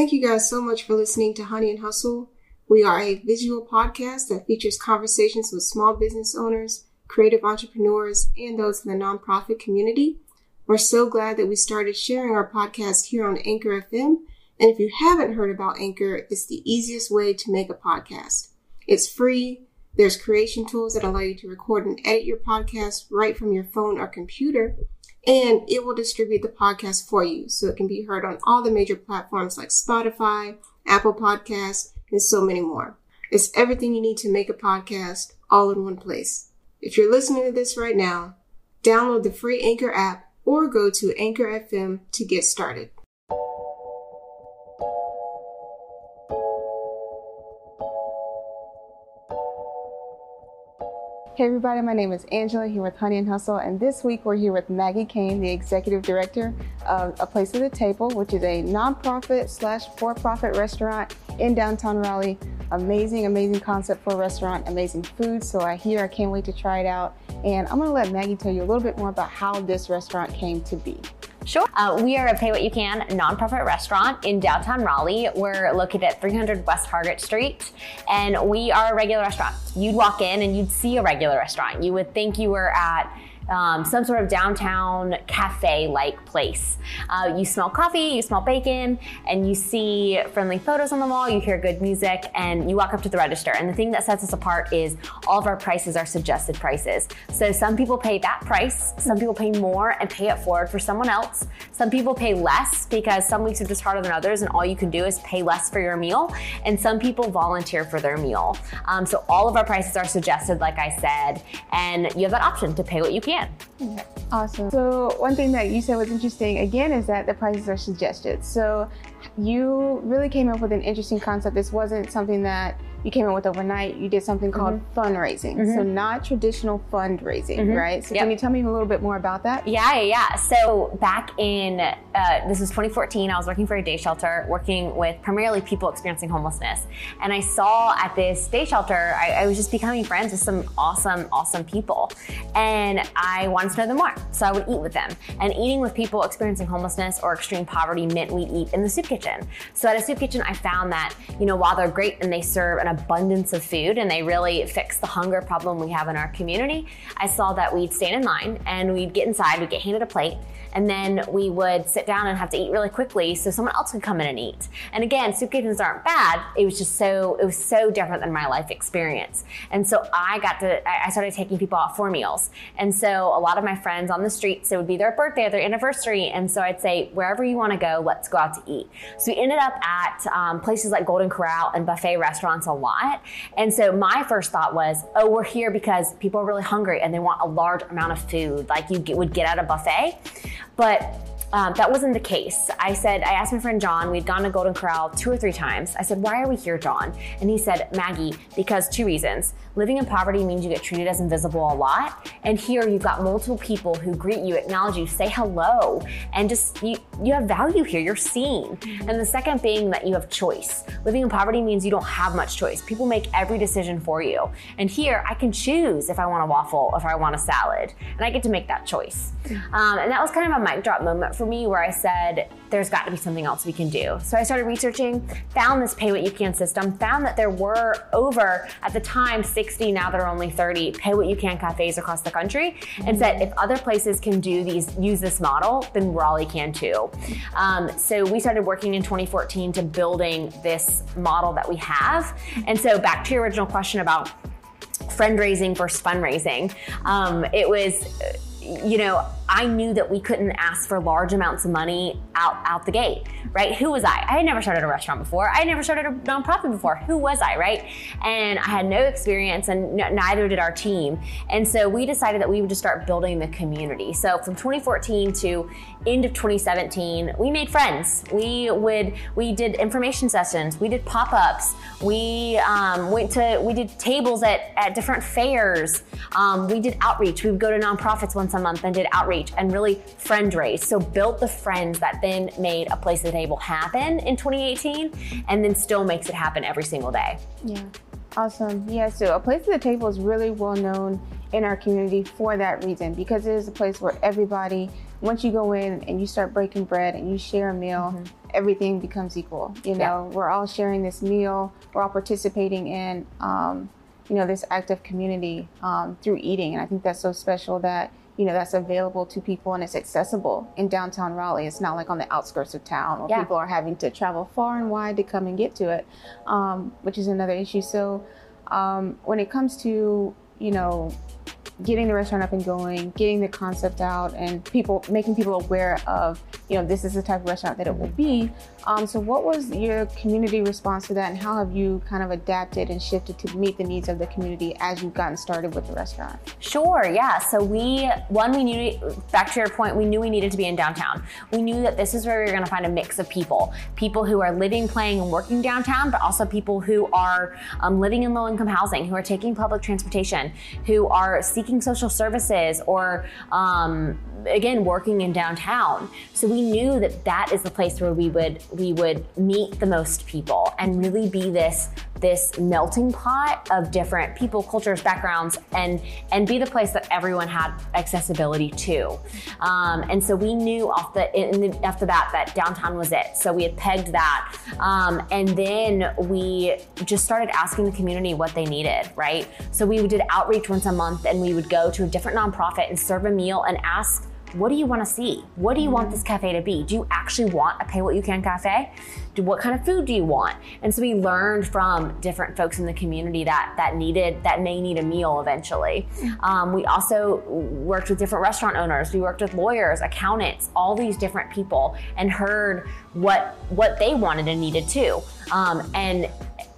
Thank you guys so much for listening to Honey and Hustle. We are a visual podcast that features conversations with small business owners, creative entrepreneurs, and those in the nonprofit community. We're so glad that we started sharing our podcast here on Anchor FM. And if you haven't heard about Anchor, it's the easiest way to make a podcast. It's free. There's creation tools that allow you to record and edit your podcast right from your phone or computer. And it will distribute the podcast for you so it can be heard on all the major platforms like Spotify, Apple Podcasts, and so many more. It's everything you need to make a podcast all in one place. If you're listening to this right now, download the free Anchor app or go to Anchor FM to get started. Hey everybody, my name is Angela here with Honey and Hustle, and this week we're here with Maggie Kane, the executive director of A Place at the Table, which is a nonprofit slash for-profit restaurant in downtown Raleigh. Amazing, amazing concept for a restaurant, amazing food. So I hear I can't wait to try it out. And I'm gonna let Maggie tell you a little bit more about how this restaurant came to be. Sure. Uh, we are a Pay What You Can nonprofit restaurant in downtown Raleigh. We're located at 300 West Hargett Street, and we are a regular restaurant. You'd walk in and you'd see a regular restaurant. You would think you were at um, some sort of downtown cafe like place. Uh, you smell coffee, you smell bacon, and you see friendly photos on the wall, you hear good music, and you walk up to the register. And the thing that sets us apart is all of our prices are suggested prices. So some people pay that price, some people pay more and pay it forward for someone else. Some people pay less because some weeks are just harder than others, and all you can do is pay less for your meal. And some people volunteer for their meal. Um, so all of our prices are suggested, like I said, and you have that option to pay what you can Awesome. So one thing that you said was interesting again is that the prices are suggested. So you really came up with an interesting concept. This wasn't something that you came in with overnight. You did something called mm-hmm. friendraising. Mm-hmm. So not traditional fundraising, mm-hmm. right? So yep. can you tell me a little bit more about that? Yeah, yeah. So back in uh, this was 2014, I was working for a day shelter, working with primarily people experiencing homelessness, and I saw at this day shelter, I, I was just becoming friends with some awesome, awesome people, and I wanted to know them more. So I would eat with them, and eating with people experiencing homelessness or extreme poverty meant we'd eat in the soup kitchen. So at a soup kitchen, I found that you know while they're great and they serve an abundance of food and they really fix the hunger problem we have in our community, I saw that we'd stand in line and we'd get inside, we'd get handed a plate, and then we would sit down and have to eat really quickly so someone else could come in and eat. And again, soup kitchens aren't bad. It was just so it was so different than my life experience. And so I got to I started taking people out for meals. And so a lot of my friends on the streets, it would be their birthday or their anniversary, and so I'd say wherever you want to go, let's go out to eat. So we ended up at um, places like Golden Corral and buffet restaurants a lot. And so my first thought was, oh, we're here because people are really hungry and they want a large amount of food, like you get, would get at a buffet. But um, that wasn't the case. I said, I asked my friend John, we'd gone to Golden Corral two or three times. I said, Why are we here, John? And he said, Maggie, because two reasons. Living in poverty means you get treated as invisible a lot. And here you've got multiple people who greet you, acknowledge you, say hello, and just you, you have value here. You're seen. And the second being that you have choice. Living in poverty means you don't have much choice. People make every decision for you. And here I can choose if I want a waffle, if I want a salad, and I get to make that choice. Um, and that was kind of a mic drop moment for me where I said, there's got to be something else we can do. So I started researching, found this pay what you can system, found that there were over, at the time, 60, now there are only 30 pay what you can cafes across the country, and said if other places can do these, use this model, then Raleigh can too. Um, so we started working in 2014 to building this model that we have. And so back to your original question about friendraising versus fundraising, um, it was, you know, I knew that we couldn't ask for large amounts of money out out the gate, right? Who was I? I had never started a restaurant before. I had never started a nonprofit before. Who was I, right? And I had no experience, and neither did our team. And so we decided that we would just start building the community. So from 2014 to end of 2017, we made friends. We would we did information sessions. We did pop ups. We um, went to we did tables at at different fairs. Um, we did outreach. We would go to nonprofits once a month and did outreach outreach and really friend raise. So built the friends that then made a place at the table happen in 2018 and then still makes it happen every single day. Yeah. Awesome. Yeah, so a place at the table is really well known in our community for that reason because it is a place where everybody, once you go in and you start breaking bread and you share a meal, mm-hmm. everything becomes equal. You know, yeah. we're all sharing this meal, we're all participating in, um, you know, this act of community um, through eating. And I think that's so special that you know that's available to people and it's accessible in downtown Raleigh. It's not like on the outskirts of town where yeah. people are having to travel far and wide to come and get to it, um, which is another issue. So um, when it comes to you know getting the restaurant up and going, getting the concept out, and people making people aware of, you know, this is the type of restaurant that it will be. Um, so, what was your community response to that, and how have you kind of adapted and shifted to meet the needs of the community as you've gotten started with the restaurant? Sure, yeah. So we one we knew back to your point, we knew we needed to be in downtown. We knew that this is where we were going to find a mix of people, people who are living, playing, and working downtown, but also people who are um, living in low income housing, who are taking public transportation, who are seeking social services, or um, again working in downtown. So we knew that that is the place where we would we would meet the most people and really be this this melting pot of different people, cultures, backgrounds, and and be the place that everyone had accessibility to. Um, and so we knew off the, the off the bat that downtown was it. So we had pegged that, um, and then we just started asking the community what they needed. Right. So we did outreach once a month, and we would go to a different nonprofit and serve a meal and ask what do you want to see? What do you want this cafe to be? Do you actually want a pay what you can cafe? Do, what kind of food do you want? And so we learned from different folks in the community that that needed that may need a meal eventually. Um, we also worked with different restaurant owners. We worked with lawyers, accountants, all these different people, and heard what what they wanted and needed too. Um, and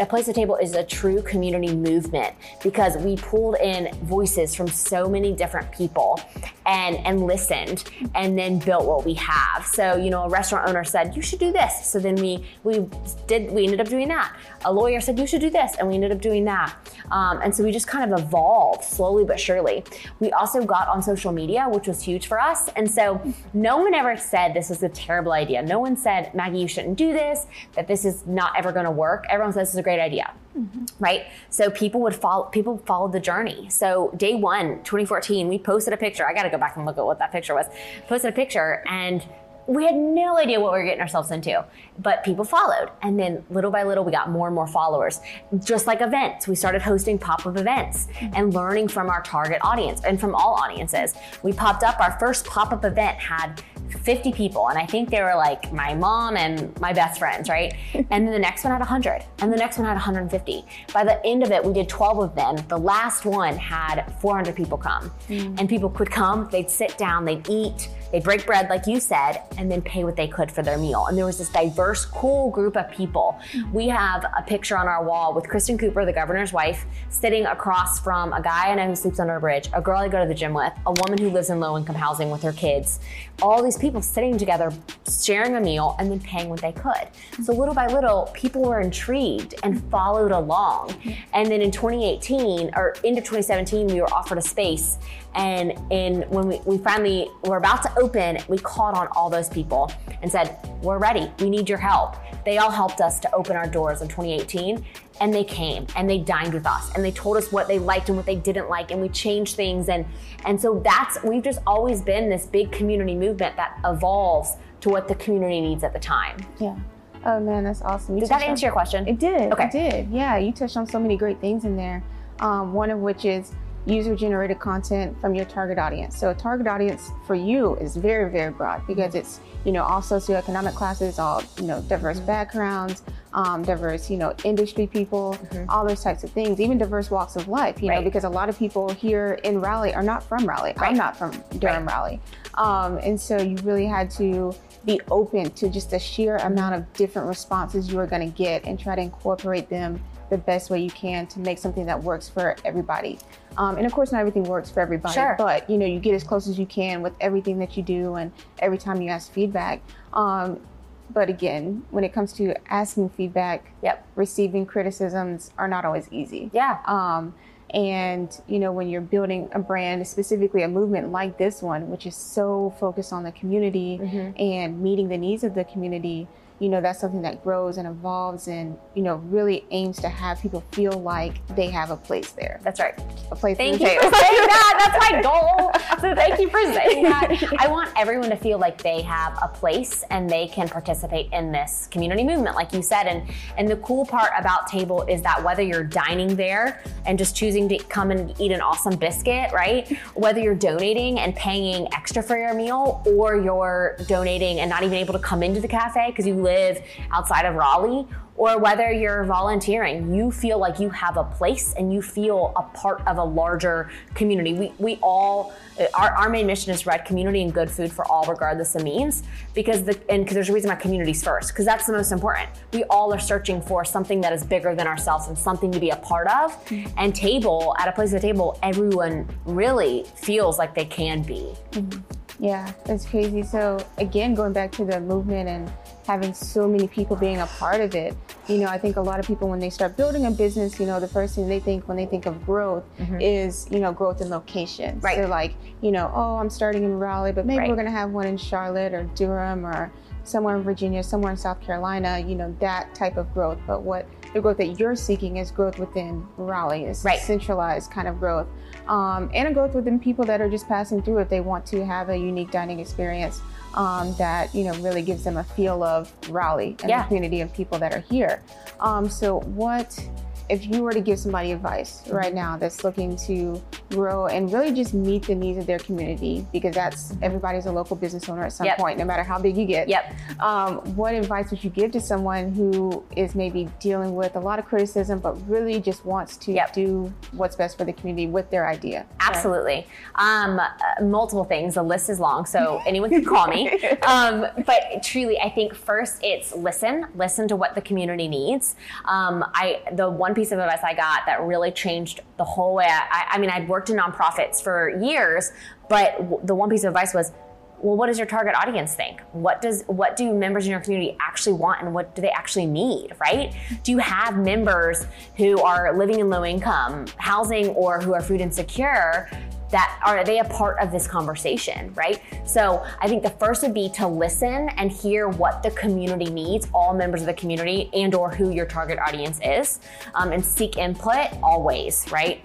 a Place at Table is a true community movement because we pulled in voices from so many different people and and listened and then built what we have. So, you know, a restaurant owner said, you should do this. So then we we did we ended up doing that. A lawyer said, you should do this, and we ended up doing that. Um, and so we just kind of evolved slowly but surely. We also got on social media, which was huge for us. And so no one ever said this is a terrible idea. No one said, Maggie, you shouldn't do this, that this is not ever going to work. Everyone says this is a great idea. Mm-hmm. Right? So people would follow people followed the journey. So day one, 2014, we posted a picture. I gotta go back and look at what that picture was. Posted a picture and we had no idea what we were getting ourselves into, but people followed. And then little by little, we got more and more followers. Just like events, we started hosting pop up events and learning from our target audience and from all audiences. We popped up, our first pop up event had 50 people, and I think they were like my mom and my best friends, right? and then the next one had 100, and the next one had 150. By the end of it, we did 12 of them. The last one had 400 people come, mm. and people could come, they'd sit down, they'd eat they break bread, like you said, and then pay what they could for their meal. And there was this diverse, cool group of people. Mm-hmm. We have a picture on our wall with Kristin Cooper, the governor's wife, sitting across from a guy I know who sleeps under a bridge, a girl I go to the gym with, a woman who lives in low income housing with her kids. All these people sitting together, sharing a meal, and then paying what they could. Mm-hmm. So little by little, people were intrigued and mm-hmm. followed along. And then in 2018 or into 2017, we were offered a space and in when we, we finally were about to open, we called on all those people and said, We're ready. We need your help. They all helped us to open our doors in 2018 and they came and they dined with us and they told us what they liked and what they didn't like and we changed things and and so that's we've just always been this big community movement that evolves to what the community needs at the time. Yeah. Oh man, that's awesome. You did that answer on, your question? It did. Okay. It did. Yeah, you touched on so many great things in there. Um, one of which is user generated content from your target audience. So a target audience for you is very, very broad because it's, you know, all socioeconomic classes, all, you know, diverse mm-hmm. backgrounds, um, diverse, you know, industry people, mm-hmm. all those types of things, even diverse walks of life, you right. know, because a lot of people here in Raleigh are not from Raleigh. Right. I'm not from Durham, right. Raleigh. Um, and so you really had to be open to just the sheer amount of different responses you are going to get and try to incorporate them the best way you can to make something that works for everybody. Um, and of course, not everything works for everybody, sure. but you know, you get as close as you can with everything that you do and every time you ask feedback. Um, but again, when it comes to asking feedback, yep. receiving criticisms are not always easy. Yeah. Um, and you know, when you're building a brand, specifically a movement like this one, which is so focused on the community mm-hmm. and meeting the needs of the community, you know, that's something that grows and evolves and, you know, really aims to have people feel like they have a place there. That's right. A place Thank you for saying that. That's my goal. So thank you for saying that. I want everyone to feel like they have a place and they can participate in this community movement, like you said. And and the cool part about Table is that whether you're dining there and just choosing to come and eat an awesome biscuit, right? Whether you're donating and paying extra for your meal, or you're donating and not even able to come into the cafe because you live outside of Raleigh, or whether you're volunteering, you feel like you have a place and you feel a part of a larger community. We, we all, our, our main mission is to provide community and good food for all, regardless of means, because the, and there's a reason why community's first, because that's the most important. We all are searching for something that is bigger than ourselves and something to be a part of. Mm-hmm. And table, at a place at the table, everyone really feels like they can be. Mm-hmm. Yeah, it's crazy. So again, going back to the movement and having so many people being a part of it, you know, I think a lot of people when they start building a business, you know, the first thing they think when they think of growth is, you know, growth in location. Right. They're like, you know, oh, I'm starting in Raleigh, but maybe Right. we're gonna have one in Charlotte or Durham or somewhere in Virginia, somewhere in South Carolina, you know, that type of growth. But what the growth that you're seeking is growth within Raleigh, is Right. centralized kind of growth. Um, and a growth within people that are just passing through if they want to have a unique dining experience um, that you know really gives them a feel of Raleigh and Yeah. the community of people that are here. Um, so what if you were to give somebody advice right now that's looking to grow and really just meet the needs of their community because that's everybody's a local business owner at some Yep. point no matter how big you get Yep. um, what advice would you give to someone who is maybe dealing with a lot of criticism but really just wants to Yep. do what's best for the community with their idea Absolutely. Um, uh, multiple things. The list is long, so anyone can call me. Um, but truly, I think first it's listen. Listen to what the community needs. Um, I the one piece of advice I got that really changed the whole way. I, I mean, I'd worked in nonprofits for years, but the one piece of advice was. Well, what does your target audience think? What does what do members in your community actually want and what do they actually need, right? Do you have members who are living in low income housing or who are food insecure that are they a part of this conversation right so i think the first would be to listen and hear what the community needs all members of the community and or who your target audience is um, and seek input always right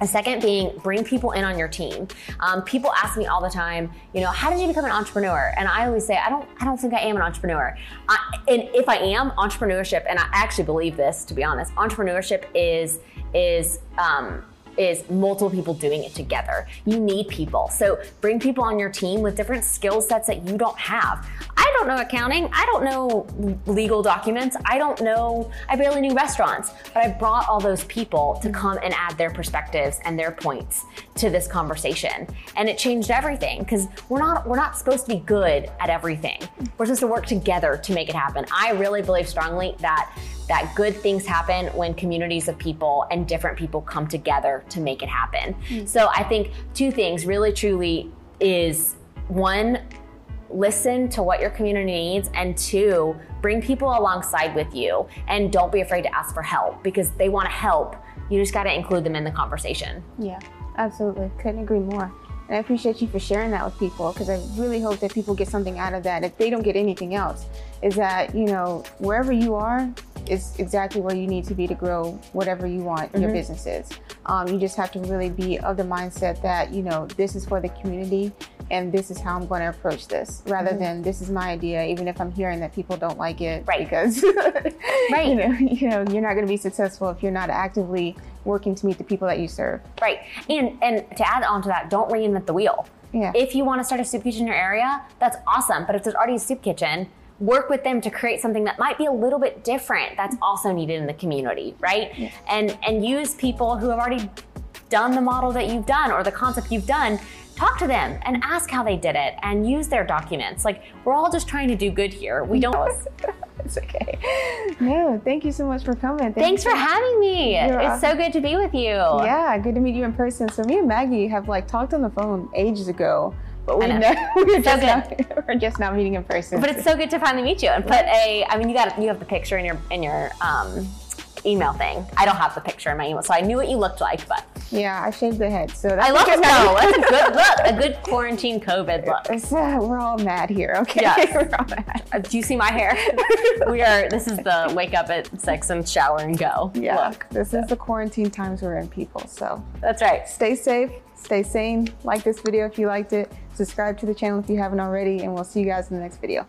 a second being bring people in on your team. Um, people ask me all the time, you know, how did you become an entrepreneur? And I always say, I don't, I don't think I am an entrepreneur. I, and if I am, entrepreneurship, and I actually believe this, to be honest, entrepreneurship is is um, is multiple people doing it together. You need people. So bring people on your team with different skill sets that you don't have. I don't know accounting. I don't know legal documents. I don't know, I barely knew restaurants, but I brought all those people to come and add their perspectives and their points to this conversation. And it changed everything because we're not we're not supposed to be good at everything. We're supposed to work together to make it happen. I really believe strongly that that good things happen when communities of people and different people come together to make it happen. Hmm. So I think two things really truly is one listen to what your community needs and two bring people alongside with you and don't be afraid to ask for help because they want to help you just got to include them in the conversation Yeah, absolutely. Couldn't agree more. And I appreciate you for sharing that with people because I really hope that people get something out of that. If they don't get anything else, is that, you know, wherever you are is exactly where you need to be to grow whatever you want your business is. Um, you just have to really be of the mindset that, you know, this is for the community and this is how I'm going to approach this rather than this is my idea, even if I'm hearing that people don't like it. Right. Because, Right. you know, you know, you're not going to be successful if you're not actively working to meet the people that you serve. right and and to add on to that don't reinvent the wheel Yeah. if you want to start a soup kitchen in your area that's awesome but if there's already a soup kitchen work with them to create something that might be a little bit different that's also needed in the community right? And and use people who have already done the model that you've done or the concept you've done talk to them and ask how they did it and use their documents. Like we're all just trying to do good here. We don't It's okay. No, thank you so much for coming. Thank thanks for having me. You're it's so good to be with you. Yeah, good to meet you in person. So me and Maggie have like talked on the phone ages ago, but we I know. we're just, So not, we're just not meeting in person. But it's so good to finally meet you and put a. I mean, you got you have the picture in your in your um, email thing. I don't have the picture in my email, so I knew what you looked like, but Yeah, I shaved the head, so that's I love it though. That's a good look, a good quarantine COVID look. Uh, we're all mad here, okay? Yes. we're all mad. Uh, Do you see my hair? we are. This is the wake up at six and shower and go. Yeah, Look. this is the quarantine times we're in, people. So That's right. stay safe, stay sane. Like this video if you liked it. Subscribe to the channel if you haven't already, and we'll see you guys in the next video.